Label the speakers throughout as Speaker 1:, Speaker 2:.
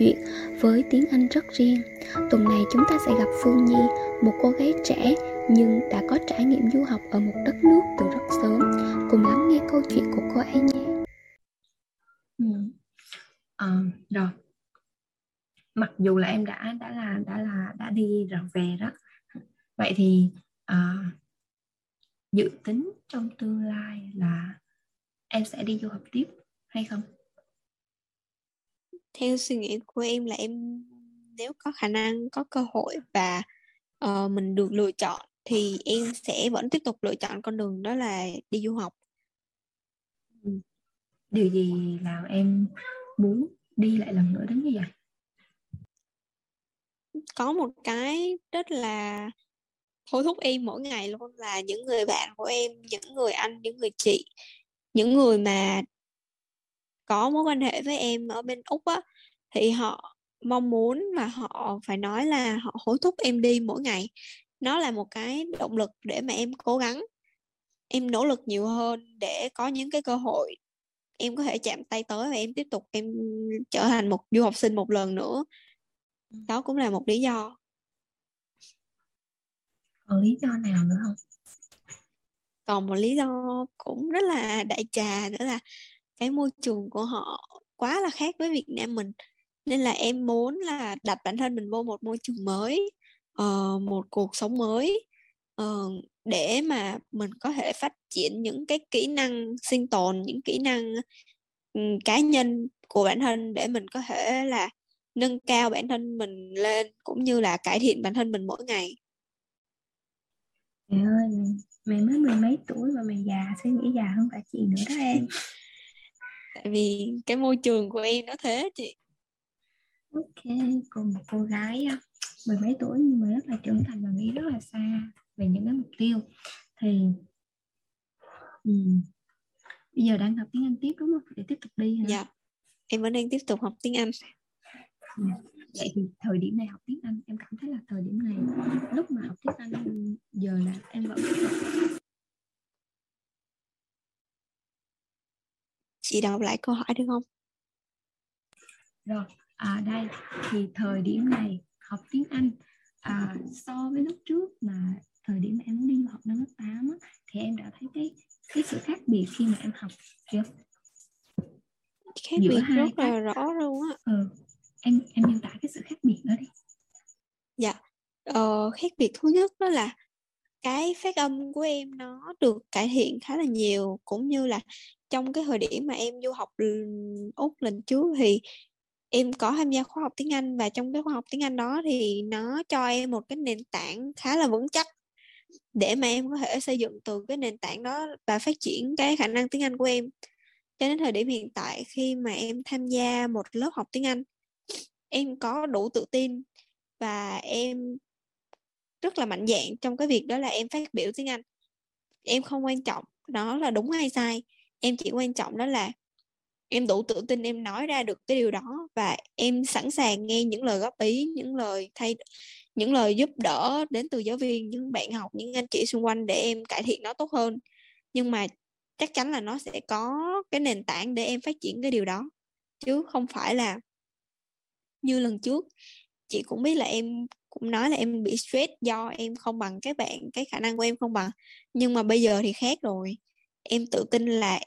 Speaker 1: chuyện với tiếng Anh rất riêng. Tuần này chúng ta sẽ gặp Phương Nhi, một cô gái trẻ nhưng đã có trải nghiệm du học ở một đất nước từ rất sớm. Cùng lắng nghe câu chuyện của cô ấy nhé.
Speaker 2: Ừ. À, rồi mặc dù là em đã đã là đã là đã đi rồi về đó vậy thì à, dự tính trong tương lai là em sẽ đi du học tiếp hay không
Speaker 3: theo suy nghĩ của em là em nếu có khả năng có cơ hội và uh, mình được lựa chọn thì em sẽ vẫn tiếp tục lựa chọn con đường đó là đi du học.
Speaker 2: Điều gì làm em muốn đi lại lần nữa đến như vậy?
Speaker 3: Có một cái rất là thôi thúc em mỗi ngày luôn là những người bạn của em những người anh những người chị những người mà có mối quan hệ với em ở bên úc á thì họ mong muốn và họ phải nói là họ hối thúc em đi mỗi ngày. Nó là một cái động lực để mà em cố gắng em nỗ lực nhiều hơn để có những cái cơ hội em có thể chạm tay tới và em tiếp tục em trở thành một du học sinh một lần nữa. Đó cũng là một lý do.
Speaker 2: Còn lý do nào nữa không?
Speaker 3: Còn một lý do cũng rất là đại trà nữa là cái môi trường của họ quá là khác với Việt Nam mình nên là em muốn là đặt bản thân mình vô một môi trường mới uh, một cuộc sống mới uh, để mà mình có thể phát triển những cái kỹ năng sinh tồn những kỹ năng um, cá nhân của bản thân để mình có thể là nâng cao bản thân mình lên cũng như là cải thiện bản thân mình mỗi ngày
Speaker 2: Mẹ ơi, mày mới mười mấy tuổi mà mày già, suy nghĩ già hơn cả chị nữa đó em.
Speaker 3: Tại vì cái môi trường của em nó thế chị.
Speaker 2: Ok, còn một cô gái mười mấy tuổi nhưng mà rất là trưởng thành và nghĩ rất là xa về những cái mục tiêu. Thì ừ, bây giờ đang học tiếng Anh tiếp đúng không? Để tiếp tục đi hả?
Speaker 3: Dạ, em vẫn đang tiếp tục học tiếng Anh.
Speaker 2: Ừ vậy thì thời điểm này học tiếng Anh em cảm thấy là thời điểm này lúc mà học tiếng Anh giờ là em vẫn
Speaker 3: chị đọc lại câu hỏi được không?
Speaker 2: Rồi à đây thì thời điểm này học tiếng Anh à, so với lúc trước mà thời điểm mà em muốn đi học năm lớp 8 á, thì em đã thấy cái cái sự khác biệt khi mà em học chưa
Speaker 3: khác Giữa biệt rất là rõ luôn á.
Speaker 2: Ừ, em em miêu tả cái sự khác biệt đó đi.
Speaker 3: Dạ ờ, khác biệt thứ nhất đó là cái phát âm của em nó được cải thiện khá là nhiều cũng như là trong cái thời điểm mà em du học úc lần trước thì em có tham gia khóa học tiếng Anh và trong cái khóa học tiếng Anh đó thì nó cho em một cái nền tảng khá là vững chắc để mà em có thể xây dựng từ cái nền tảng đó và phát triển cái khả năng tiếng Anh của em. Cho đến thời điểm hiện tại khi mà em tham gia một lớp học tiếng Anh, em có đủ tự tin và em rất là mạnh dạn trong cái việc đó là em phát biểu tiếng Anh em không quan trọng đó là đúng hay sai em chỉ quan trọng đó là em đủ tự tin em nói ra được cái điều đó và em sẵn sàng nghe những lời góp ý, những lời thay, những lời giúp đỡ đến từ giáo viên, những bạn học, những anh chị xung quanh để em cải thiện nó tốt hơn. Nhưng mà chắc chắn là nó sẽ có cái nền tảng để em phát triển cái điều đó. Chứ không phải là như lần trước, chị cũng biết là em cũng nói là em bị stress do em không bằng các bạn, cái khả năng của em không bằng. Nhưng mà bây giờ thì khác rồi em tự tin là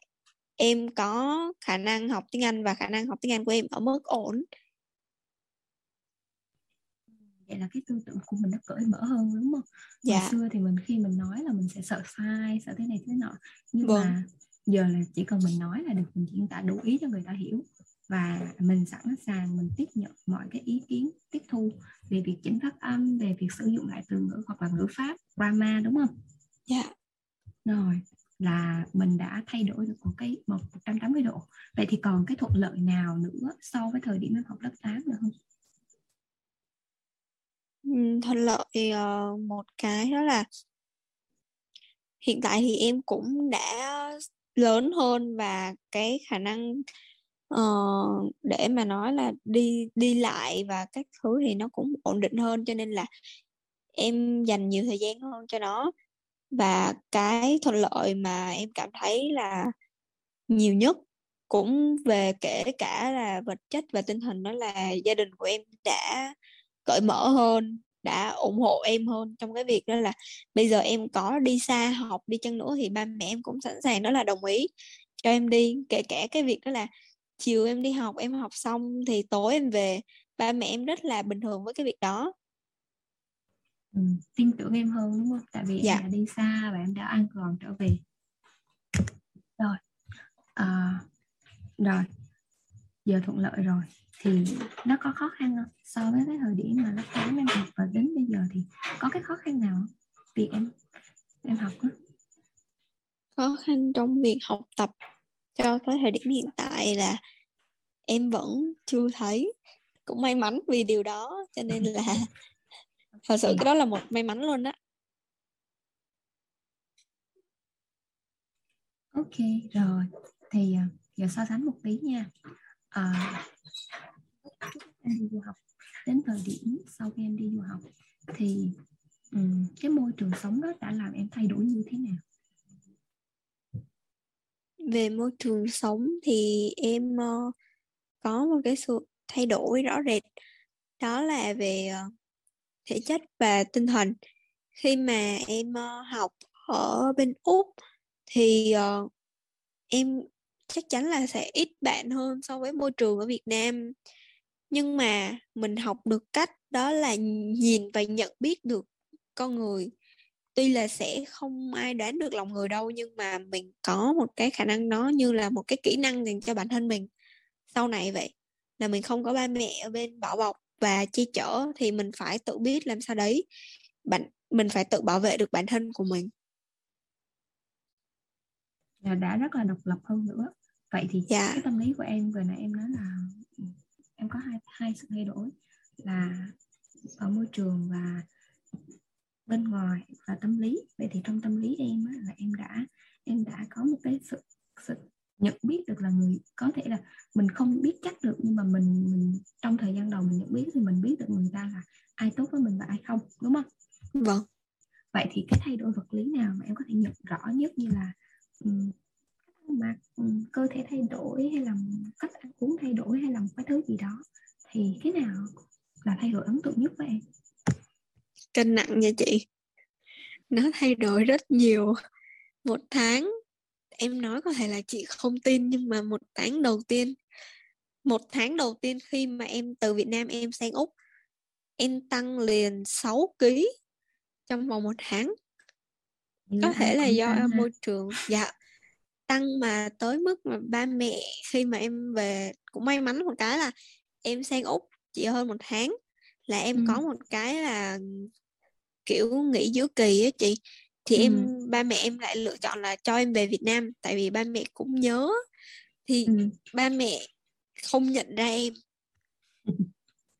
Speaker 3: em có khả năng học tiếng Anh và khả năng học tiếng Anh của em ở mức ổn
Speaker 2: vậy là cái tư tưởng của mình nó cởi mở hơn đúng không? Dạ. Hồi xưa thì mình khi mình nói là mình sẽ sợ sai, sợ thế này thế nọ nhưng vâng. mà giờ là chỉ cần mình nói là được mình diễn tả đủ ý cho người ta hiểu và mình sẵn sàng mình tiếp nhận mọi cái ý kiến tiếp thu về việc chỉnh phát âm về việc sử dụng lại từ ngữ hoặc là ngữ pháp grammar đúng không?
Speaker 3: Dạ.
Speaker 2: Rồi là mình đã thay đổi được một cái một 180 độ. Vậy thì còn cái thuận lợi nào nữa so với thời điểm em học lớp 8 nữa không?
Speaker 3: Ừ, thuận lợi uh, một cái đó là hiện tại thì em cũng đã lớn hơn và cái khả năng uh, để mà nói là đi đi lại và các thứ thì nó cũng ổn định hơn cho nên là em dành nhiều thời gian hơn cho nó và cái thuận lợi mà em cảm thấy là nhiều nhất cũng về kể cả là vật chất và tinh thần đó là gia đình của em đã cởi mở hơn, đã ủng hộ em hơn trong cái việc đó là bây giờ em có đi xa học đi chăng nữa thì ba mẹ em cũng sẵn sàng đó là đồng ý cho em đi. Kể cả cái việc đó là chiều em đi học, em học xong thì tối em về, ba mẹ em rất là bình thường với cái việc đó
Speaker 2: ừ, tin tưởng em hơn đúng không? Tại vì dạ. em đã đi xa và em đã an toàn trở về. Rồi à, rồi giờ thuận lợi rồi. Thì nó có khó khăn không? So với cái thời điểm mà lớp 8 em học và đến bây giờ thì có cái khó khăn nào việc em em học đó
Speaker 3: khó khăn trong việc học tập cho tới thời điểm hiện tại là em vẫn chưa thấy. Cũng may mắn vì điều đó cho nên là thật sự cái đó là một may mắn luôn á.
Speaker 2: Ok rồi. Thì à, giờ so sánh một tí nha. À, em đi du học. Đến thời điểm sau khi em đi du học thì um, cái môi trường sống đó đã làm em thay đổi như thế nào?
Speaker 3: Về môi trường sống thì em uh, có một cái sự thay đổi rõ rệt. Đó là về uh, thể chất và tinh thần. Khi mà em ờ, học ở bên úc thì uh, em chắc chắn là sẽ ít bạn hơn so với môi trường ở Việt Nam. Nhưng mà mình học được cách đó là nhìn và nhận biết được con người. Tuy là sẽ không ai đoán được lòng người đâu nhưng mà mình có một cái khả năng đó như là một cái kỹ năng dành cho bản thân mình. Sau này vậy là mình không có ba mẹ ở bên bảo bọc và che chở thì mình phải tự biết làm sao đấy. Bạn mình phải tự bảo vệ được bản thân của mình.
Speaker 2: Đã rất là độc lập hơn nữa. Vậy thì dạ. cái tâm lý của em vừa nãy em nói là em có hai hai sự thay đổi là ở môi trường và bên ngoài và tâm lý. Vậy thì trong tâm lý em á, là em đã em đã có một cái sự sự nhận biết được là người có thể là mình không biết chắc được nhưng mà mình mình trong thời gian đầu mình nhận biết thì mình biết được người ta là ai tốt với mình và ai không đúng không?
Speaker 3: Vâng.
Speaker 2: Vậy thì cái thay đổi vật lý nào mà em có thể nhận rõ nhất như là um, um, cơ thể thay đổi hay là cách ăn uống thay đổi hay là một cái thứ gì đó thì cái nào là thay đổi ấn tượng nhất với em?
Speaker 3: Cân nặng nha chị. Nó thay đổi rất nhiều. Một tháng em nói có thể là chị không tin nhưng mà một tháng đầu tiên một tháng đầu tiên khi mà em từ Việt Nam em sang Úc em tăng liền 6 kg trong vòng một tháng. Có thể là do môi trường dạ tăng mà tới mức mà ba mẹ khi mà em về cũng may mắn một cái là em sang úc chỉ hơn một tháng là em ừ. có một cái là kiểu nghỉ giữa kỳ á chị thì ừ. em ba mẹ em lại lựa chọn là cho em về Việt Nam tại vì ba mẹ cũng nhớ. Thì ừ. ba mẹ không nhận ra em.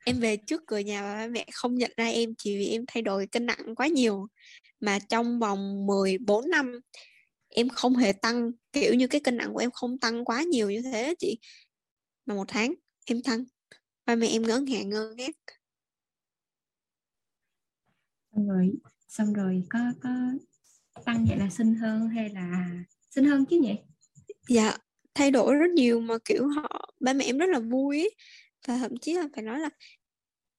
Speaker 3: Em về trước cửa nhà và ba mẹ không nhận ra em chỉ vì em thay đổi cân nặng quá nhiều. Mà trong vòng 14 năm em không hề tăng kiểu như cái cân nặng của em không tăng quá nhiều như thế chị. Mà một tháng em tăng. Ba mẹ em ngỡ ngàng ngơ ngác.
Speaker 2: Xong rồi xong rồi có có tăng vậy là xinh hơn hay là xinh hơn chứ nhỉ
Speaker 3: dạ thay đổi rất nhiều mà kiểu họ ba mẹ em rất là vui và thậm chí là phải nói là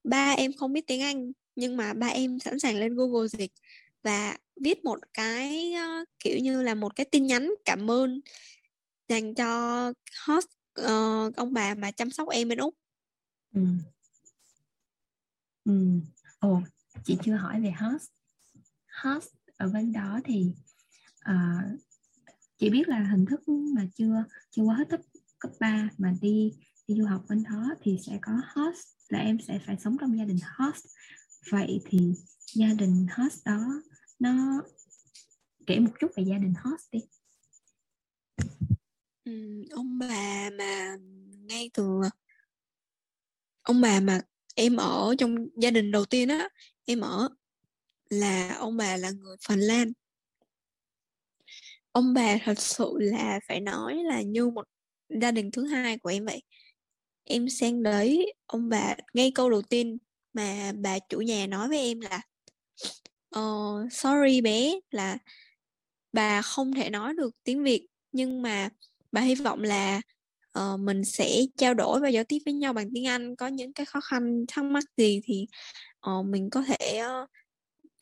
Speaker 3: ba em không biết tiếng Anh nhưng mà ba em sẵn sàng lên Google dịch và viết một cái uh, kiểu như là một cái tin nhắn cảm ơn dành cho host uh, ông bà mà chăm sóc em bên úc
Speaker 2: ừ. Ừ. Ồ, chị chưa hỏi về host host ở bên đó thì uh, chị biết là hình thức mà chưa chưa qua hết cấp cấp 3 mà đi đi du học bên đó thì sẽ có host là em sẽ phải sống trong gia đình host. Vậy thì gia đình host đó nó kể một chút về gia đình host đi.
Speaker 3: Ừ, ông bà mà ngay từ ông bà mà em ở trong gia đình đầu tiên á em ở là ông bà là người Phần Lan. Ông bà thật sự là phải nói là như một gia đình thứ hai của em vậy. Em sang đấy ông bà ngay câu đầu tiên mà bà chủ nhà nói với em là uh, sorry bé là bà không thể nói được tiếng Việt nhưng mà bà hy vọng là uh, mình sẽ trao đổi và giao tiếp với nhau bằng tiếng Anh có những cái khó khăn thắc mắc gì thì uh, mình có thể uh,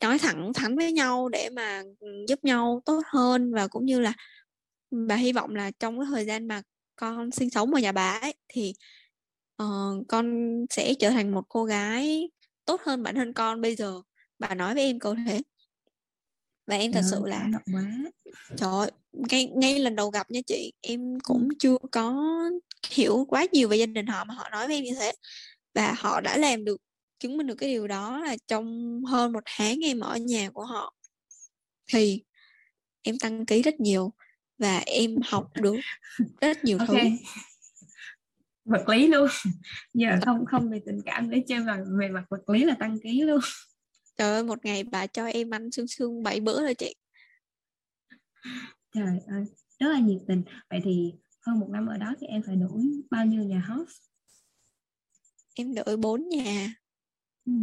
Speaker 3: nói thẳng thắn với nhau để mà giúp nhau tốt hơn và cũng như là bà hy vọng là trong cái thời gian mà con sinh sống ở nhà bà ấy thì uh, con sẽ trở thành một cô gái tốt hơn bản thân con bây giờ. Bà nói với em câu thế. Và em thật sự là trời ơi, ngay ngay lần đầu gặp nha chị em cũng chưa có hiểu quá nhiều về gia đình họ mà họ nói với em như thế. Và họ đã làm được chứng minh được cái điều đó là trong hơn một tháng em ở nhà của họ thì em tăng ký rất nhiều và em học được rất nhiều okay. thứ.
Speaker 2: Vật lý luôn. Giờ không không về tình cảm để chơi mà về mặt vật lý là tăng ký luôn.
Speaker 3: Trời ơi một ngày bà cho em ăn xương xương bảy bữa rồi chị.
Speaker 2: Trời ơi rất là nhiệt tình. Vậy thì hơn một năm ở đó thì em phải đổi bao nhiêu nhà host?
Speaker 3: Em đổi bốn nhà ừ.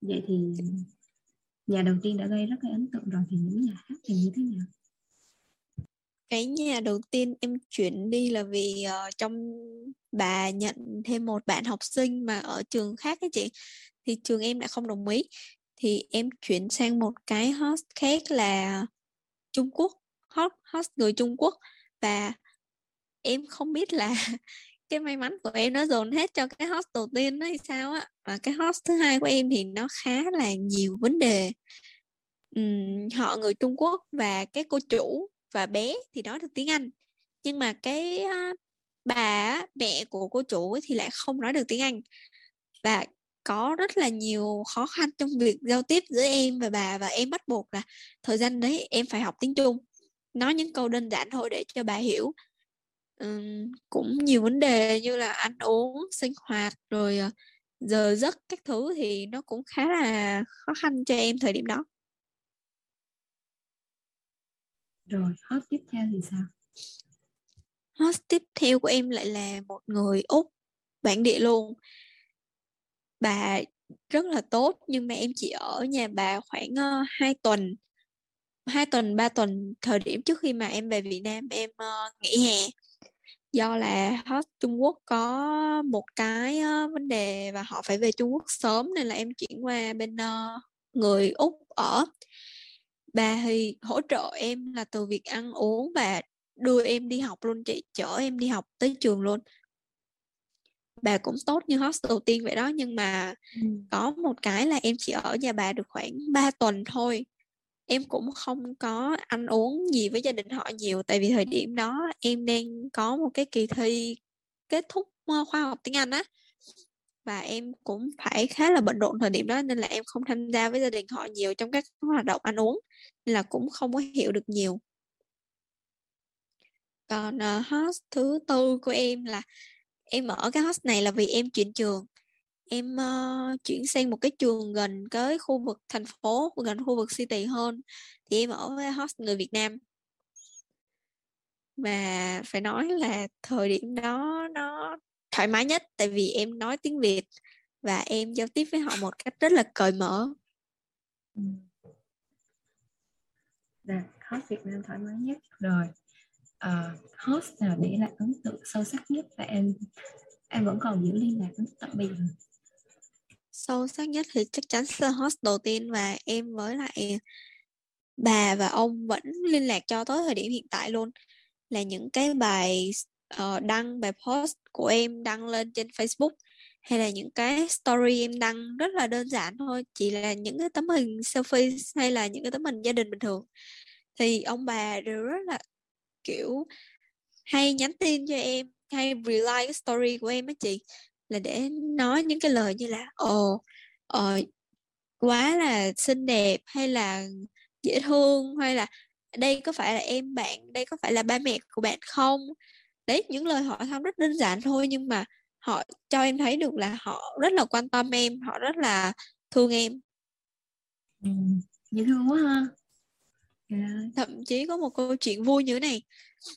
Speaker 2: vậy thì nhà đầu tiên đã gây rất là ấn tượng rồi thì những nhà khác thì như thế nào?
Speaker 3: Cái nhà đầu tiên em chuyển đi là vì uh, trong bà nhận thêm một bạn học sinh mà ở trường khác ấy chị thì trường em lại không đồng ý. Thì em chuyển sang một cái host khác là Trung Quốc host, host người Trung Quốc. Và em không biết là cái may mắn của em nó dồn hết cho cái host đầu tiên đó hay sao á. Và cái host thứ hai của em thì nó khá là nhiều vấn đề. Uhm, họ người Trung Quốc và cái cô chủ và bé thì nói được tiếng Anh. Nhưng mà cái uh, bà mẹ của cô chủ thì lại không nói được tiếng Anh. Và có rất là nhiều khó khăn trong việc giao tiếp giữa em và bà và em bắt buộc là thời gian đấy em phải học tiếng Trung. Nói những câu đơn giản thôi để cho bà hiểu um, cũng nhiều vấn đề như là ăn uống sinh hoạt rồi uh, giờ giấc các thứ thì nó cũng khá là khó khăn cho em thời điểm đó.
Speaker 2: Rồi hot tiếp theo thì sao?
Speaker 3: Hot tiếp theo của em lại là một người úc bản địa luôn. Bà rất là tốt nhưng mà em chỉ ở nhà bà khoảng uh, 2 tuần hai tuần ba tuần thời điểm trước khi mà em về Việt Nam em uh, nghỉ hè do là host Trung Quốc có một cái uh, vấn đề và họ phải về Trung Quốc sớm nên là em chuyển qua bên uh, người Úc ở. Bà thì hỗ trợ em là từ việc ăn uống và đưa em đi học luôn chị chở em đi học tới trường luôn. Bà cũng tốt như host đầu tiên vậy đó nhưng mà ừ. có một cái là em chỉ ở nhà bà được khoảng 3 tuần thôi em cũng không có ăn uống gì với gia đình họ nhiều tại vì thời điểm đó em đang có một cái kỳ thi kết thúc ờ, khoa học tiếng Anh á. Và em cũng phải khá là bận rộn thời điểm đó nên là em không tham gia với gia đình họ nhiều trong các hoạt động ăn uống nên là cũng không có hiểu được nhiều. Còn uh, host thứ tư của em là em ở cái host này là vì em chuyển trường em uh, chuyển sang một cái trường gần cái khu vực thành phố gần khu vực city hơn. Thì em ở với host người Việt Nam. Và phải nói là thời điểm đó nó thoải mái nhất tại vì em nói tiếng Việt và em giao tiếp với họ một cách rất là cởi mở. Ừ.
Speaker 2: Dạ, host Việt Nam thoải mái nhất. Rồi. Uh, host nào để lại ấn tượng sâu sắc nhất? Và em em vẫn còn giữ liên lạc đến tận bây giờ
Speaker 3: sâu sắc nhất thì chắc chắn sơ host đầu tiên và em với lại bà và ông vẫn liên lạc cho tới thời điểm hiện tại luôn. Là những cái bài uh, đăng bài post của em đăng lên trên Facebook hay là những cái story em đăng rất là đơn giản thôi chỉ là những cái tấm hình selfie hay là những cái tấm hình gia đình bình thường. Thì ông bà đều rất là kiểu hay nhắn tin cho em hay reply cái story của em á chị là để nói những cái lời như là ồ ờ, quá là xinh đẹp hay là dễ thương hay là đây có phải là em bạn đây có phải là ba mẹ của bạn không đấy những lời hỏi thăm rất đơn giản thôi nhưng mà họ cho em thấy được là họ rất là quan tâm em họ rất là thương em
Speaker 2: ừ, dễ thương quá ha
Speaker 3: yeah. thậm chí có một câu chuyện vui như thế này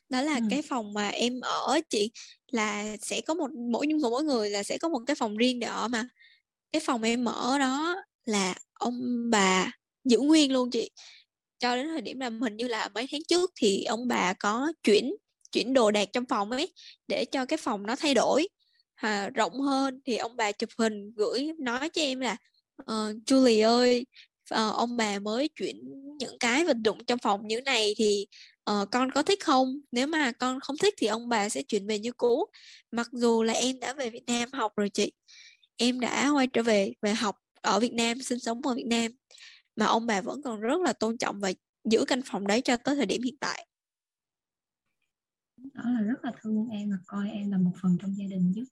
Speaker 3: đó là ừ. cái phòng mà em ở chị là sẽ có một mỗi mỗi mỗi người là sẽ có một cái phòng riêng để ở mà. Cái phòng em ở đó là ông bà giữ nguyên luôn chị. Cho đến thời điểm là hình như là mấy tháng trước thì ông bà có chuyển chuyển đồ đạc trong phòng ấy để cho cái phòng nó thay đổi à, rộng hơn. Thì ông bà chụp hình gửi nói cho em là uh, Julie ơi uh, ông bà mới chuyển những cái vật dụng trong phòng như này thì uh, con có thích không? Nếu mà con không thích thì ông bà sẽ chuyển về như cũ. Mặc dù là em đã về Việt Nam học rồi chị. Em đã quay trở về về học ở Việt Nam sinh sống ở Việt Nam. Mà ông bà vẫn còn rất là tôn trọng và giữ căn phòng đấy cho tới thời điểm hiện tại.
Speaker 2: Đó là rất là thương em và coi em là một phần trong gia đình chứ.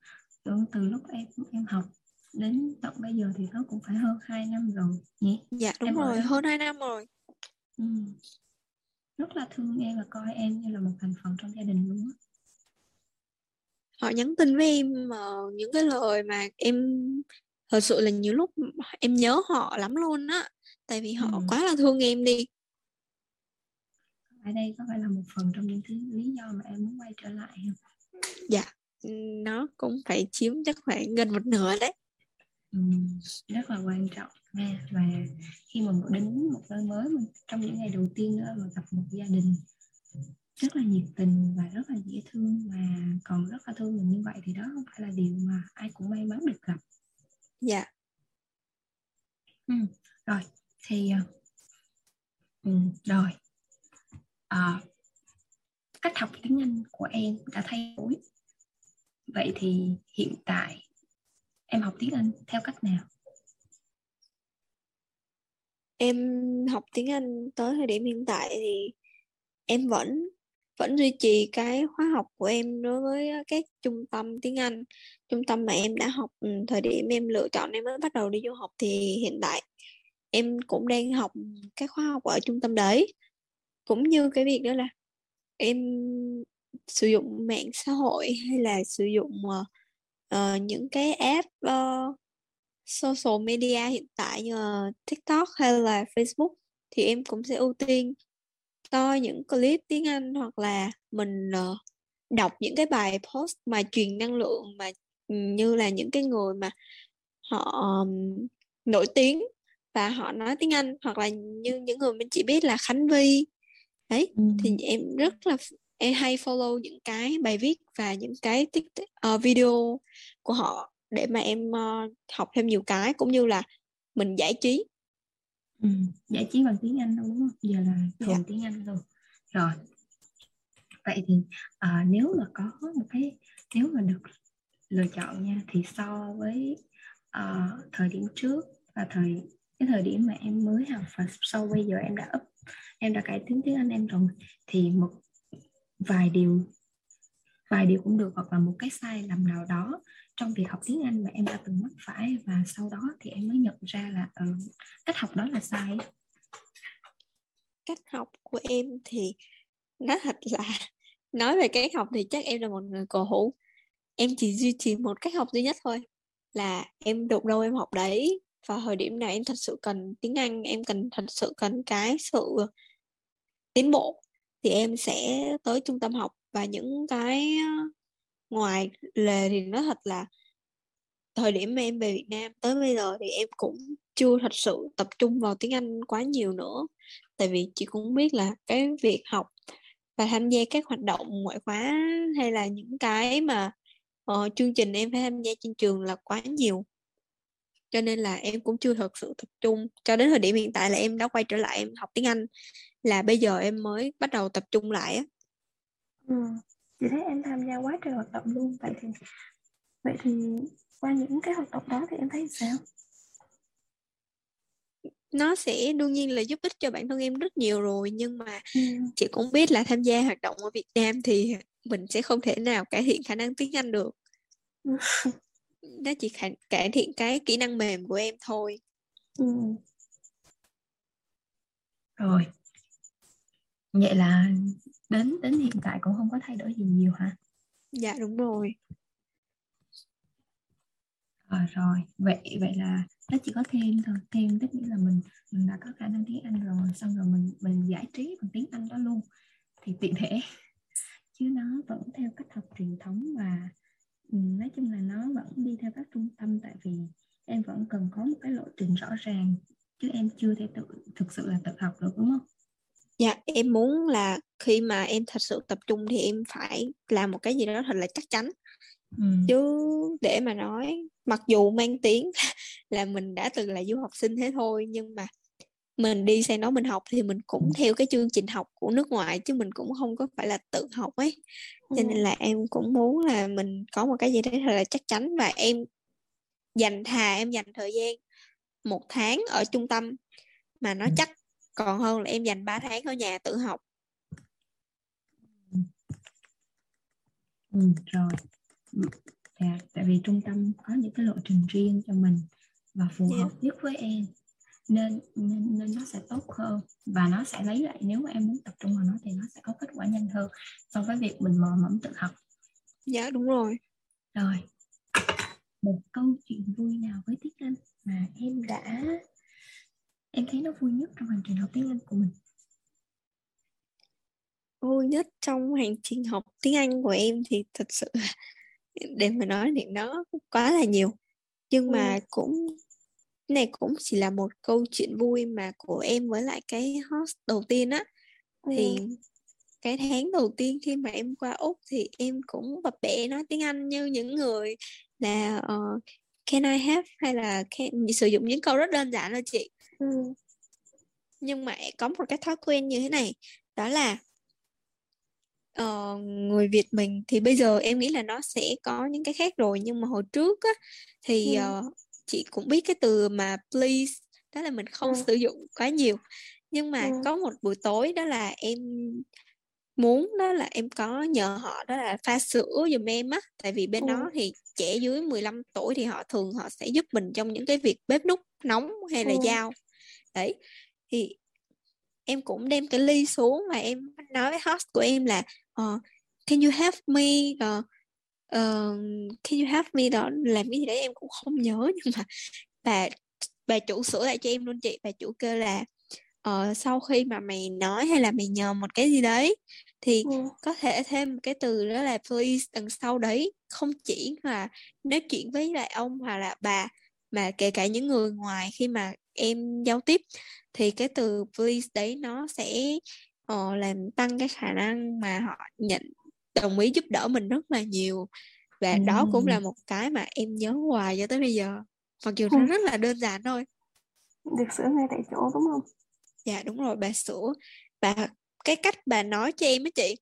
Speaker 2: Từ, từ lúc em em học đến tận bây giờ thì nó cũng phải hơn 2 năm rồi nhỉ?
Speaker 3: Dạ đúng em rồi hơn 2 năm rồi.
Speaker 2: Ừ. rất là thương em và coi em như là một thành phần trong gia đình luôn á.
Speaker 3: Họ nhắn tin với em mà những cái lời mà em thật sự là nhiều lúc em nhớ họ lắm luôn á. Tại vì họ ừ. quá là thương em đi.
Speaker 2: Ở đây có phải là một phần trong những thứ lý do mà em muốn quay trở lại không?
Speaker 3: Dạ nó cũng phải chiếm chắc khoảng gần một nửa đấy.
Speaker 2: Ừ, rất là quan trọng và khi mà đến một nơi mới mà trong những ngày đầu tiên nữa mà gặp một gia đình rất là nhiệt tình và rất là dễ thương và còn rất là thương mình như vậy thì đó không phải là điều mà ai cũng may mắn được gặp.
Speaker 3: Dạ.
Speaker 2: Ừ, rồi thì ừ, rồi. À, cách học tiếng Anh của em đã thay đổi. Vậy thì hiện tại em học tiếng Anh theo cách nào
Speaker 3: em học tiếng Anh tới thời điểm hiện tại thì em vẫn vẫn duy trì cái khóa học của em đối với các trung tâm tiếng Anh. Trung tâm mà em đã học ừ, thời điểm em lựa chọn em mới bắt đầu đi du học thì hiện tại em cũng đang học các khóa học ở trung tâm đấy. Cũng như cái việc đó là em sử dụng mạng xã hội hay là sử dụng uh, những cái app uh, social media hiện tại như là TikTok hay là Facebook thì em cũng sẽ ưu tiên coi những clip tiếng Anh hoặc là mình uh, đọc những cái bài post mà truyền năng lượng mà như là những cái người mà họ um, nổi tiếng và họ nói tiếng Anh hoặc là như những người mình chỉ biết là Khánh Vi đấy ừ. thì em rất là em hay follow những cái bài viết và những cái uh, video của họ để mà em uh, học thêm nhiều cái cũng như là mình giải trí.
Speaker 2: Ừ, giải trí bằng tiếng Anh luôn đúng không? Giờ là thuần dạ. tiếng Anh luôn rồi. Vậy thì uh, nếu mà có một cái nếu mà được lựa chọn nha thì so với uh, thời điểm trước và thời cái thời điểm mà em mới học và sau bây giờ em đã up em đã cải tiến tiếng Anh em rồi thì một vài điều vài điều cũng được hoặc là một cái sai lầm nào đó trong việc học tiếng Anh mà em đã từng mắc phải và sau đó thì em mới nhận ra là ừ, cách học đó là sai.
Speaker 3: Cách học của em thì nói thật là nói về cách học thì chắc em là một người cổ hủ. Em chỉ duy trì một cách học duy nhất thôi là em đụng đâu em học đấy. Và thời điểm này em thật sự cần tiếng Anh em cần thật sự cần cái sự tiến bộ thì em sẽ tới trung tâm học. Và những cái ngoài lề thì nói thật là thời điểm mà em về Việt Nam tới bây giờ thì em cũng chưa thật sự tập trung vào tiếng Anh quá nhiều nữa. Tại vì chị cũng biết là cái việc học và tham gia các hoạt động ngoại khóa hay là những cái mà uh, chương trình em phải tham gia trên trường là quá nhiều. Cho nên là em cũng chưa thật sự tập trung. Cho đến thời điểm hiện tại là em đã quay trở lại em học tiếng Anh là bây giờ em mới bắt đầu tập trung lại á.
Speaker 2: Ừ chị thấy em tham gia quá trời hoạt động luôn vậy thì vậy thì qua những cái hoạt động đó thì em thấy sao
Speaker 3: nó sẽ đương nhiên là giúp ích cho bản thân em rất nhiều rồi nhưng mà ừ. chị cũng biết là tham gia hoạt động ở Việt Nam thì mình sẽ không thể nào cải thiện khả năng tiếng Anh được ừ. nó chỉ khả, cải thiện cái kỹ năng mềm của em thôi ừ.
Speaker 2: rồi vậy là đến đến hiện tại cũng không có thay đổi gì nhiều hả?
Speaker 3: Dạ đúng rồi.
Speaker 2: À, rồi. Vậy vậy là nó chỉ có thêm thôi. Thêm tức nghĩa là mình mình đã có khả năng tiếng Anh rồi xong rồi mình mình giải trí bằng tiếng Anh đó luôn. Thì tiện thể. Chứ nó vẫn theo cách học truyền thống và ừ, nói chung là nó vẫn đi theo các trung tâm tại vì em vẫn cần có một cái lộ trình rõ ràng. Chứ em chưa thể tự thực sự là tự học được đúng không?
Speaker 3: Dạ, em muốn là khi mà em thật sự tập trung thì em phải làm một cái gì đó thật là chắc chắn. Ừ. Chứ để mà nói, mặc dù mang tiếng là mình đã từng là du học sinh thế thôi, nhưng mà mình đi sang đó mình học thì mình cũng theo cái chương trình học của nước ngoài chứ mình cũng không có phải là tự học ấy. Cho nên là em cũng muốn là mình có một cái gì đấy thật là chắc chắn và em dành thà em dành thời gian một tháng ở trung tâm mà nó chắc còn hơn là em dành 3 tháng ở nhà tự học.
Speaker 2: Ừ, rồi. Dạ, tại vì trung tâm có những cái lộ trình riêng cho mình và phù yeah. Dạ. hợp nhất với em. Nên, nên nên nó sẽ tốt hơn và nó sẽ lấy lại nếu mà em muốn tập trung vào nó thì nó sẽ có kết quả nhanh hơn so với việc mình mò mẫm tự học.
Speaker 3: Dạ đúng rồi.
Speaker 2: Rồi. Một câu chuyện vui nào với tiếng Anh mà em đã em thấy nó vui nhất trong hành trình học tiếng Anh của mình.
Speaker 3: Vui nhất trong hành trình học tiếng Anh của em thì thật sự để mà nói thì nó quá là nhiều. Nhưng ừ. mà cũng này cũng chỉ là một câu chuyện vui mà của em với lại cái host đầu tiên á. Ừ. thì cái tháng đầu tiên khi mà em qua úc thì em cũng bập bẹ nói tiếng anh như những người là uh, can I have? hay là can, sử dụng những câu rất đơn giản thôi chị ừ. nhưng mà có một cái thói quen như thế này đó là uh, người Việt mình thì bây giờ em nghĩ là nó sẽ có những cái khác rồi nhưng mà hồi trước á thì ừ. uh, chị cũng biết cái từ mà please đó là mình không ừ. sử dụng quá nhiều nhưng mà ừ. có một buổi tối đó là em muốn đó là em có nhờ họ đó là pha sữa giùm em á tại vì bên ừ. đó thì trẻ dưới 15 tuổi thì họ thường họ sẽ giúp mình trong những cái việc bếp nút nóng hay là ừ. dao đấy thì em cũng đem cái ly xuống và em nói với host của em là uh, can you help me? Uh, uh, can you help me? Đó làm cái gì đấy em cũng không nhớ nhưng mà bà bà chủ sửa lại cho em luôn chị. Bà chủ kêu là uh, sau khi mà mày nói hay là mày nhờ một cái gì đấy thì ừ. có thể thêm cái từ đó là please đằng sau đấy. Không chỉ là nói chuyện với lại ông hoặc là bà mà kể cả những người ngoài khi mà em giao tiếp thì cái từ please đấy nó sẽ uh, làm tăng cái khả năng mà họ nhận đồng ý giúp đỡ mình rất là nhiều và ừ. đó cũng là một cái mà em nhớ hoài cho tới bây giờ mặc dù ừ. nó rất là đơn giản thôi
Speaker 2: được sửa ngay tại chỗ đúng không
Speaker 3: dạ đúng rồi bà sửa và cái cách bà nói cho em á chị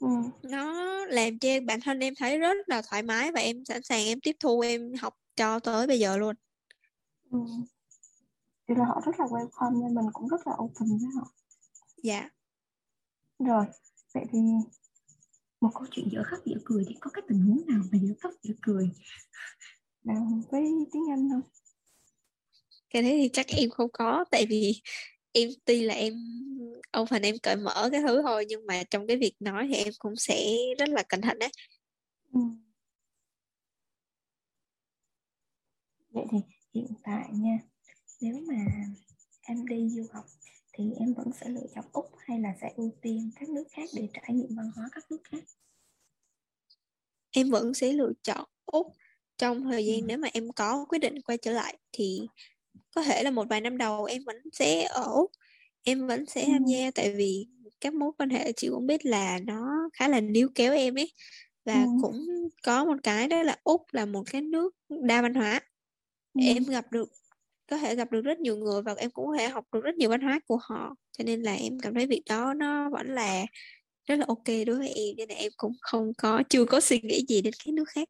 Speaker 3: ừ. nó làm cho bản thân em thấy rất là thoải mái và em sẵn sàng em tiếp thu em học cho tới bây giờ luôn
Speaker 2: ừ. Thì là họ rất là welcome nên mình cũng rất là open với họ.
Speaker 3: Dạ.
Speaker 2: Rồi vậy thì một câu chuyện dở khóc dở cười thì có cái tình huống nào mà dở khóc dở cười? Nào với tiếng Anh không?
Speaker 3: Cái đấy thì chắc em không có tại vì em tuy là em ông phần em cởi mở cái thứ thôi nhưng mà trong cái việc nói thì em cũng sẽ rất là cẩn thận đấy ừ.
Speaker 2: vậy thì hiện tại nha nếu mà em đi du học thì em vẫn sẽ lựa chọn úc hay là sẽ ưu tiên các nước khác để trải nghiệm văn hóa các nước khác
Speaker 3: em vẫn sẽ lựa chọn úc trong thời gian ừ. nếu mà em có quyết định quay trở lại thì có thể là một vài năm đầu em vẫn sẽ ở úc em vẫn sẽ tham gia tại vì các mối quan hệ chị cũng biết là nó khá là níu kéo em ấy và ừ. cũng có một cái đó là úc là một cái nước đa văn hóa ừ. em gặp được có thể gặp được rất nhiều người và em cũng có thể học được rất nhiều văn hóa của họ. Cho nên là em cảm thấy việc đó nó vẫn là rất là ok đối với em nên là em cũng không có chưa có suy nghĩ gì đến cái nước khác.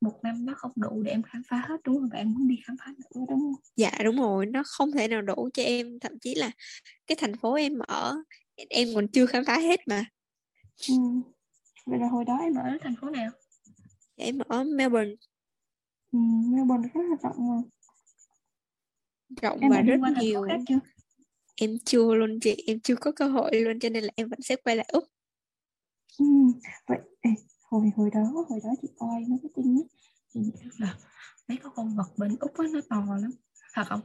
Speaker 2: Một năm nó không đủ để em khám phá hết đúng không? Và em muốn đi khám phá nữa đúng không?
Speaker 3: Dạ đúng rồi. Nó không thể nào đủ cho em thậm chí là cái thành phố em ở em còn chưa khám phá hết mà.
Speaker 2: Ừ. vậy là hồi đó em ở thành phố nào?
Speaker 3: Dạ, em ở Melbourne.
Speaker 2: Ừ, Melbourne rất là rộng mà
Speaker 3: rộng em và rất nhiều. chưa? em chưa luôn chị em chưa có cơ hội luôn cho nên là em vẫn sẽ quay lại úc.
Speaker 2: Ừ. vậy hồi hồi đó hồi đó chị coi mấy cái tin ấy. Thì là mấy cái con vật bên úc á nó to lắm. Thật không?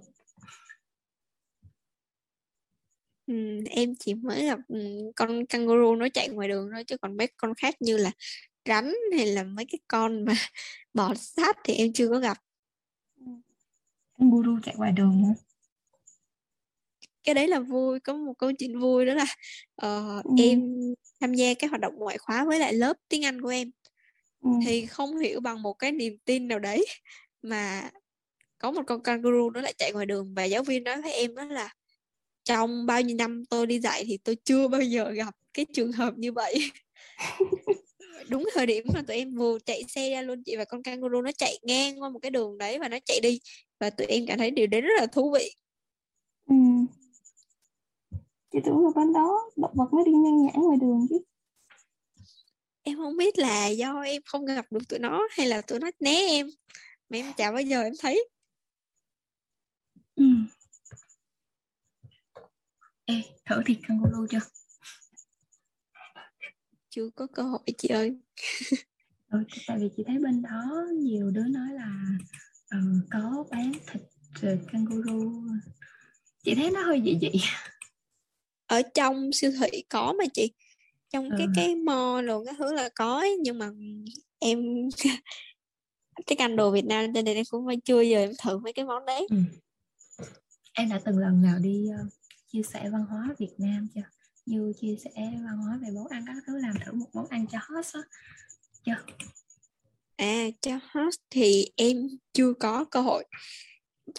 Speaker 3: Ừ, em chỉ mới gặp ừ, con kangaroo nó chạy ngoài đường thôi chứ còn mấy con khác như là rắn hay là mấy cái con mà bò sát thì em chưa có gặp
Speaker 2: kangaroo chạy ngoài đường nữa
Speaker 3: cái đấy là vui có một câu chuyện vui đó là uh, ừ. em tham gia cái hoạt động ngoại khóa với lại lớp tiếng Anh của em ừ. thì không hiểu bằng một cái niềm tin nào đấy mà có một con kangaroo nó lại chạy ngoài đường và giáo viên nói với em đó là trong bao nhiêu năm tôi đi dạy thì tôi chưa bao giờ gặp cái trường hợp như vậy đúng thời điểm mà tụi em vừa chạy xe ra luôn chị và con kangaroo nó chạy ngang qua một cái đường đấy và nó chạy đi và tụi em cảm thấy điều đấy rất là thú vị
Speaker 2: ừ. chị tưởng là bên đó động vật nó đi ngang nhãn ngoài đường chứ
Speaker 3: em không biết là do em không gặp được tụi nó hay là tụi nó né em mà em chả bao giờ em thấy
Speaker 2: ừ. Ê, thử thịt kangaroo chưa?
Speaker 3: Chưa có cơ hội chị ơi.
Speaker 2: ừ, tại vì chị thấy bên đó nhiều đứa nói là uh, có bán thịt kangaroo. Chị thấy nó hơi dị dị.
Speaker 3: Ở trong siêu thị có mà chị. Trong ừ. cái cái mall rồi cái thứ là có ấy, nhưng mà em cái canh đồ Việt Nam cho nên em cũng chưa giờ em thử mấy cái món đấy. Ừ.
Speaker 2: Em đã từng lần nào đi uh, chia sẻ văn hóa Việt Nam chưa như chia sẻ văn hóa về món ăn các thứ làm thử một món ăn cho host á. Chưa?
Speaker 3: À cho host thì em chưa có cơ hội.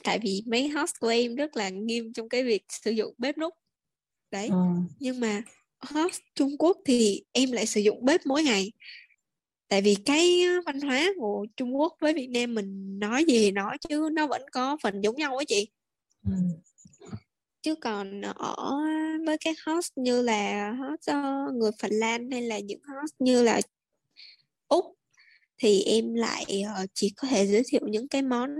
Speaker 3: Tại vì mấy host của em rất là nghiêm trong cái việc sử dụng bếp nút đấy ừ. nhưng mà host Trung Quốc thì em lại sử dụng bếp mỗi ngày. Tại vì cái văn hóa của Trung Quốc với Việt Nam mình nói gì nói chứ nó vẫn có phần giống nhau á chị. Ừ chứ còn ở với các host như là host uh, người Phần Lan hay là những host như là Úc thì em lại uh, chỉ có thể giới thiệu những cái món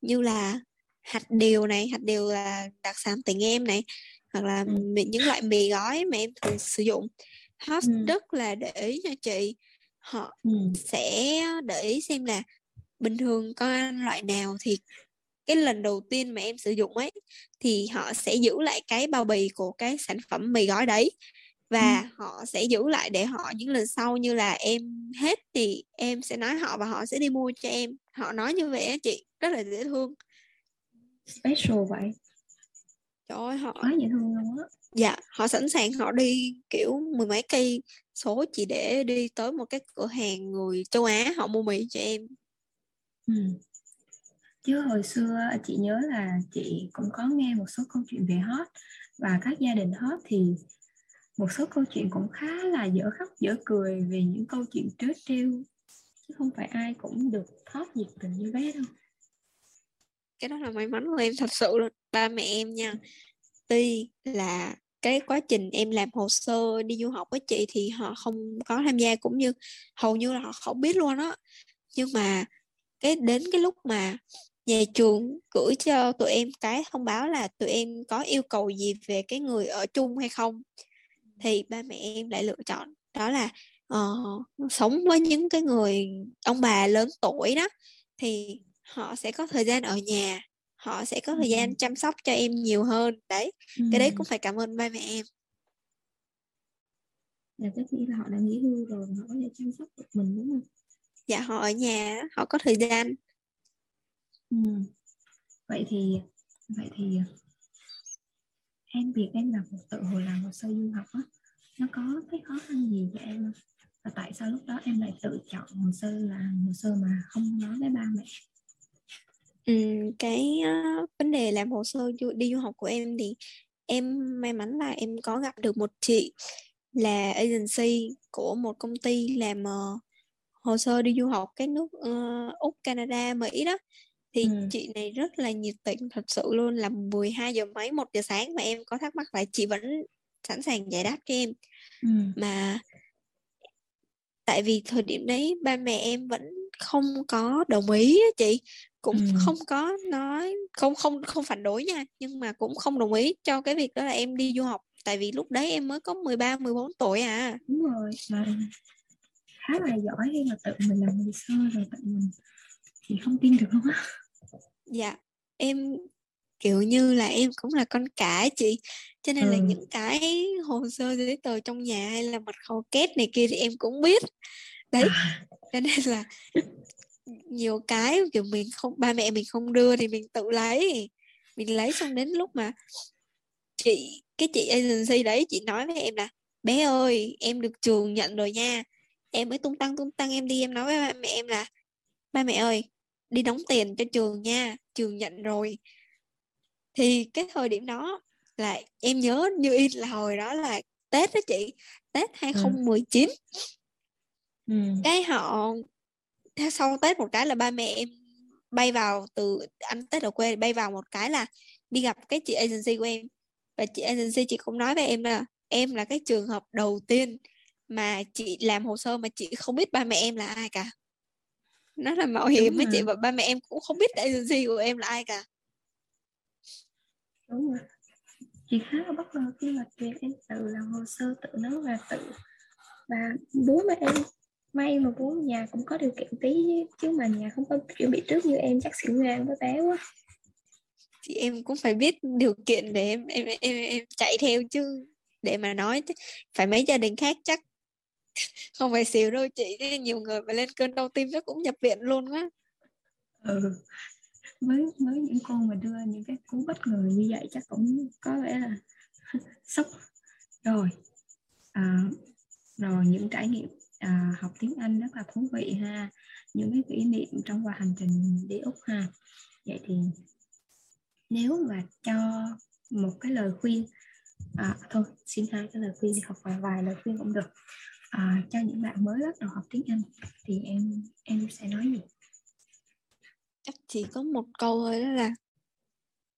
Speaker 3: như là hạt điều này hạt điều là đặc sản tỉnh em này hoặc là ừ. những loại mì gói mà em thường sử dụng host ừ. rất là để ý cho chị họ ừ. sẽ để ý xem là bình thường con ăn loại nào thì cái lần đầu tiên mà em sử dụng ấy thì họ sẽ giữ lại cái bao bì của cái sản phẩm mì gói đấy. Và ừ. họ sẽ giữ lại để họ những lần sau như là em hết thì em sẽ nói họ và họ sẽ đi mua cho em. Họ nói như vậy á chị rất là dễ thương.
Speaker 2: Special vậy.
Speaker 3: Trời ơi họ
Speaker 2: quá dễ thương luôn á.
Speaker 3: Dạ họ sẵn sàng họ đi kiểu mười mấy cây số chỉ để đi tới một cái cửa hàng người châu Á họ mua mì cho em.
Speaker 2: Ừ chứ hồi xưa chị nhớ là chị cũng có nghe một số câu chuyện về hot và các gia đình hot thì một số câu chuyện cũng khá là dở khóc, dở cười về những câu chuyện trớ trêu. Chứ không phải ai cũng được hot nhiệt tình như bé đâu.
Speaker 3: Cái đó là may mắn của em, thật sự luôn. Ba mẹ em nha, tuy là cái quá trình em làm hồ sơ đi du học với chị thì họ không có tham gia, cũng như hầu như là họ không biết luôn á. Nhưng mà cái đến cái lúc mà nhà trường gửi cho tụi em cái thông báo là tụi em có yêu cầu gì về cái người ở chung hay không. Thì ba mẹ em lại lựa chọn đó là uh, sống với những cái người ông bà lớn tuổi đó thì họ sẽ có thời gian ở nhà họ sẽ có thời gian chăm sóc cho em nhiều hơn. Đấy ừ. cái đấy cũng phải cảm ơn ba mẹ em.
Speaker 2: Là tất nhiên là họ đã nghỉ hưu rồi họ có thể chăm sóc được mình đúng không?
Speaker 3: Dạ họ ở nhà họ có thời gian
Speaker 2: Ừ. Vậy thì vậy thì em việc em làm một tự hồi làm hồ sơ du học á nó có cái khó khăn gì cho em không? Và tại sao lúc đó em lại tự chọn hồ sơ là hồ sơ mà không nói với ba mẹ?
Speaker 3: Ừ, cái uh, vấn đề làm hồ sơ du, đi du học của em thì em may mắn là em có gặp được một chị là agency của một công ty làm uh, hồ sơ đi du học cái nước uh, Úc, Canada, Mỹ đó thì ừ. chị này rất là nhiệt tình thật sự luôn là 12 giờ mấy một giờ sáng mà em có thắc mắc lại chị vẫn sẵn sàng giải đáp cho em ừ. mà tại vì thời điểm đấy ba mẹ em vẫn không có đồng ý chị cũng ừ. không có nói không không không phản đối nha nhưng mà cũng không đồng ý cho cái việc đó là em đi du học tại vì lúc đấy em mới có 13 14 tuổi
Speaker 2: à đúng rồi mà khá là giỏi khi mà tự mình làm hồ sơ rồi tự mình thì không tin được không á
Speaker 3: dạ em kiểu như là em cũng là con cả chị cho nên ừ. là những cái hồ sơ giấy tờ trong nhà hay là mật khẩu kết này kia thì em cũng biết đấy cho nên là nhiều cái kiểu mình không ba mẹ mình không đưa thì mình tự lấy mình lấy xong đến lúc mà chị cái chị agency đấy chị nói với em là bé ơi em được trường nhận rồi nha em mới tung tăng tung tăng em đi em nói với ba mẹ em là ba mẹ ơi đi đóng tiền cho trường nha trường nhận rồi. Thì cái thời điểm đó là em nhớ như in là hồi đó là Tết đó chị Tết 2019 ừ. cái họ sau Tết một cái là ba mẹ em bay vào từ anh Tết ở quê bay vào một cái là đi gặp cái chị agency của em. Và chị agency chị cũng nói với em là em là cái trường hợp đầu tiên mà chị làm hồ sơ mà chị không biết ba mẹ em là ai cả nó là mạo hiểm với chị và ba mẹ em cũng không biết agency của em là ai cả.
Speaker 2: Đúng rồi. Chị khá là bất ngờ khi mà việc em tự làm hồ sơ tự nấu và tự và bố mẹ em may mà bố nhà cũng có điều kiện tí chứ mà nhà không có chuẩn bị trước như em chắc xỉu ngang với bé quá.
Speaker 3: Thì em cũng phải biết điều kiện để em em em, em chạy theo chứ để mà nói phải mấy gia đình khác chắc không phải xỉu đâu chị nhiều người mà lên cơn đau tim chắc cũng nhập viện luôn quá
Speaker 2: ừ với với những cô mà đưa những cái cú bất ngờ như vậy chắc cũng có vẻ là sốc. Rồi à, rồi những trải nghiệm à, học tiếng Anh rất là thú vị ha. Những cái kỷ niệm trong quá hành trình đi Úc ha. Vậy thì nếu mà cho một cái lời khuyên à, thôi xin hai cái lời khuyên đi học vài vài lời khuyên cũng được à, cho những bạn mới bắt đầu học tiếng Anh thì em em sẽ nói gì?
Speaker 3: Chắc chỉ có một câu thôi đó là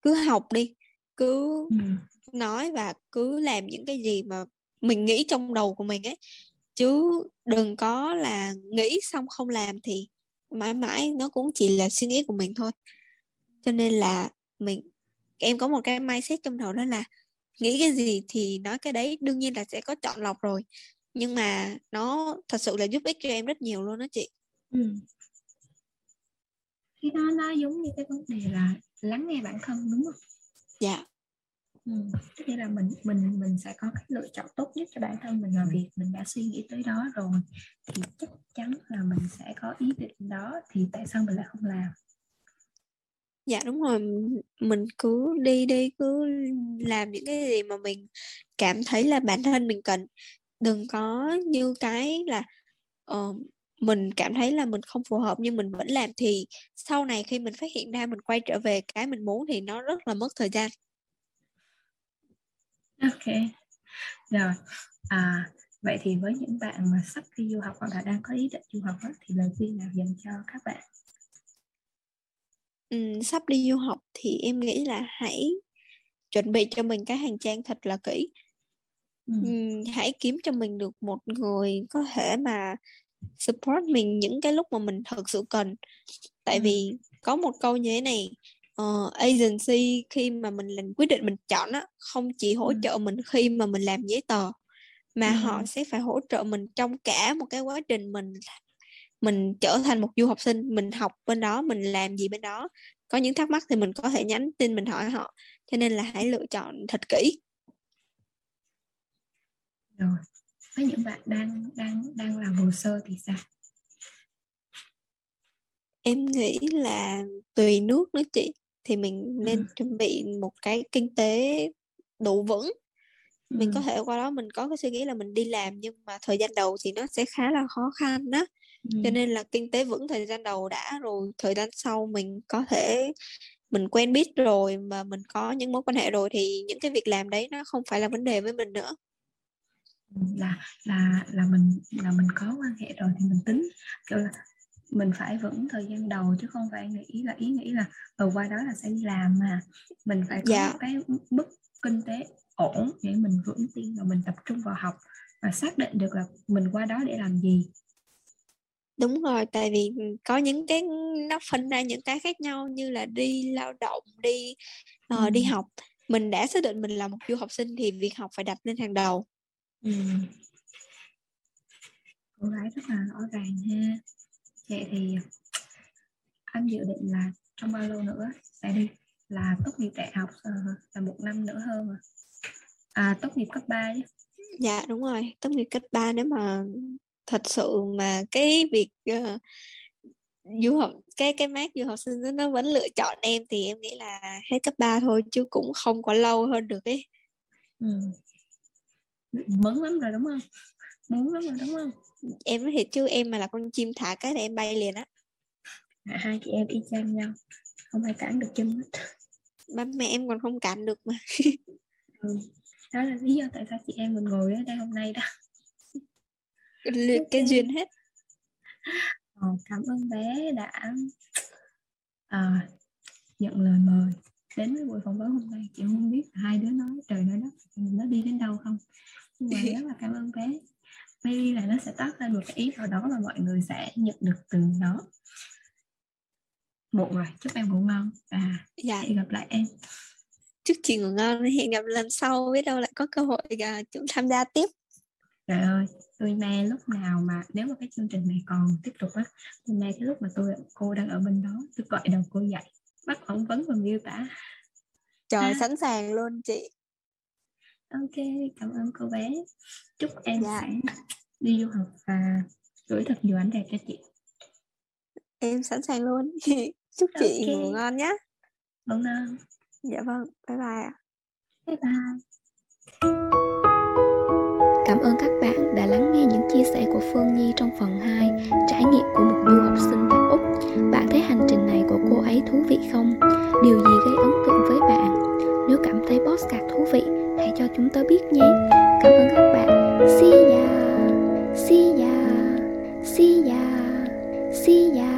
Speaker 3: cứ học đi cứ ừ. nói và cứ làm những cái gì mà mình nghĩ trong đầu của mình ấy. Chứ đừng có là nghĩ xong không làm thì mãi mãi nó cũng chỉ là suy nghĩ của mình thôi. Cho nên là mình em có một cái mindset trong đầu đó là nghĩ cái gì thì nói cái đấy đương nhiên là sẽ có chọn lọc rồi nhưng mà nó thật sự là giúp ích cho em rất nhiều luôn đó chị. Ừ.
Speaker 2: khi đó nó giống như cái vấn đề là lắng nghe bản thân đúng không?
Speaker 3: Dạ.
Speaker 2: Ừ. tức là mình mình mình sẽ có cái lựa chọn tốt nhất cho bản thân mình là việc mình đã suy nghĩ tới đó rồi. Thì chắc chắn là mình sẽ có ý định đó thì tại sao mình lại không làm?
Speaker 3: Dạ đúng rồi. Mình cứ đi đi cứ làm những cái gì mà mình cảm thấy là bản thân mình cần đừng có như cái là uh, mình cảm thấy là mình không phù hợp nhưng mình vẫn làm thì sau này khi mình phát hiện ra mình quay trở về cái mình muốn thì nó rất là mất thời gian.
Speaker 2: Ok. Rồi. À vậy thì với những bạn mà sắp đi du học hoặc là đang có ý định du học đó, thì lời khuyên nào dành cho các bạn?
Speaker 3: Ừ, sắp đi du học thì em nghĩ là hãy chuẩn bị cho mình cái hành trang thật là kỹ ừ. Hãy kiếm cho mình được một người có thể mà support mình những cái lúc mà mình thật sự cần tại ừ. vì có một câu như thế này uh, agency khi mà mình làm quyết định mình chọn á không chỉ hỗ ừ. trợ mình khi mà mình làm giấy tờ mà ừ. họ sẽ phải hỗ trợ mình trong cả một cái quá trình mình mình trở thành một du học sinh mình học bên đó mình làm gì bên đó có những thắc mắc thì mình có thể nhắn tin mình hỏi họ cho nên là hãy lựa chọn thật kỹ
Speaker 2: rồi với những bạn đang đang đang làm hồ sơ thì sao?
Speaker 3: Em nghĩ là tùy nước nữa chị. Thì mình nên ừ. chuẩn bị một cái kinh tế đủ vững. Mình có thể qua đó mình có cái suy nghĩ là mình đi làm nhưng mà thời gian đầu thì nó sẽ khá là khó khăn đó. Ừ. cho nên là kinh tế vững thời gian đầu đã rồi thời gian sau mình có thể mình quen biết rồi mà mình có những mối quan hệ rồi thì những cái việc làm đấy nó không phải là vấn đề với mình nữa
Speaker 2: là là là mình là mình có quan hệ rồi thì mình tính. Kiểu là mình phải vững thời gian đầu chứ không phải nghĩ là ý nghĩ là ở qua đó là sẽ đi làm mà. Mình phải có dạ. cái mức kinh tế ổn để mình vững tin và mình tập trung vào học và xác định được là mình qua đó để làm gì.
Speaker 3: Đúng rồi tại vì có những cái nó phân ra những cái khác nhau như là đi lao động đi uh, ừ. đi học. Mình đã xác định mình là một du học sinh thì việc học phải đặt lên hàng đầu ừ.
Speaker 2: cô gái rất là rõ ràng ha. Vậy thì anh dự định là trong bao lâu nữa? Sẽ đi là tốt nghiệp đại học là một năm nữa hơn à, à tốt nghiệp cấp 3 chứ.
Speaker 3: Dạ đúng rồi. Tốt nghiệp cấp 3 nếu mà thật sự mà cái việc uh, du học cái cái mát du học sinh nó vẫn lựa chọn em thì em nghĩ là hết cấp 3 thôi chứ cũng không có lâu hơn được ấy.
Speaker 2: Ừ. mớn lắm rồi đúng không? Muốn lắm rồi đúng không?
Speaker 3: Em nói thiệt chứ em mà là con chim thả cái là em bay liền á.
Speaker 2: À, hai chị em y chang nhau không ai cản được chân hết.
Speaker 3: Ba mẹ em còn không cản được mà.
Speaker 2: Ừ. đó là lý do tại sao chị em mình ngồi ở đây hôm nay đó.
Speaker 3: Liệt cái duyên hết.
Speaker 2: Ờ, cảm ơn bé đã à, nhận lời mời đến với buổi phỏng vấn hôm nay. Chị không biết hai đứa nói trời nói đất nó đi đến đâu không nhưng mà rất là cảm ơn bé maybe là nó sẽ tác ra một cái ý nào đó mà mọi người sẽ nhận được từ nó. Muộn rồi chúc em ngủ ngon. Và dạ. hẹn gặp lại em.
Speaker 3: Chúc chị ngủ ngon hẹn gặp lần sau biết đâu lại có cơ hội uh, chúng tham gia tiếp.
Speaker 2: Trời ơi tôi mê lúc nào mà nếu mà cái chương trình này còn tiếp tục á tôi mê cái lúc mà tôi cô đang ở bên đó tôi gọi đầu cô dậy. Bắt phỏng vấn và miêu tả.
Speaker 3: Trời à. sẵn sàng luôn chị
Speaker 2: ok cảm ơn cô bé chúc em dạ. sẽ đi du học và gửi thật nhiều ảnh đẹp cho chị
Speaker 3: em sẵn sàng luôn chúc chị okay. ngủ ngon nhé
Speaker 2: ngủ ngon
Speaker 3: dạ vâng bye bye ạ
Speaker 2: bye bye
Speaker 1: Cảm ơn các bạn đã lắng nghe những chia sẻ của Phương Nhi trong phần 2 Trải nghiệm của một du học sinh tại Úc Bạn thấy hành trình này của cô ấy thú vị không? Điều gì gây ấn tượng với bạn? Nếu cảm thấy podcast thú vị, hãy cho chúng tôi biết nhé. Cảm ơn các bạn. See ya. See ya. See ya. See ya.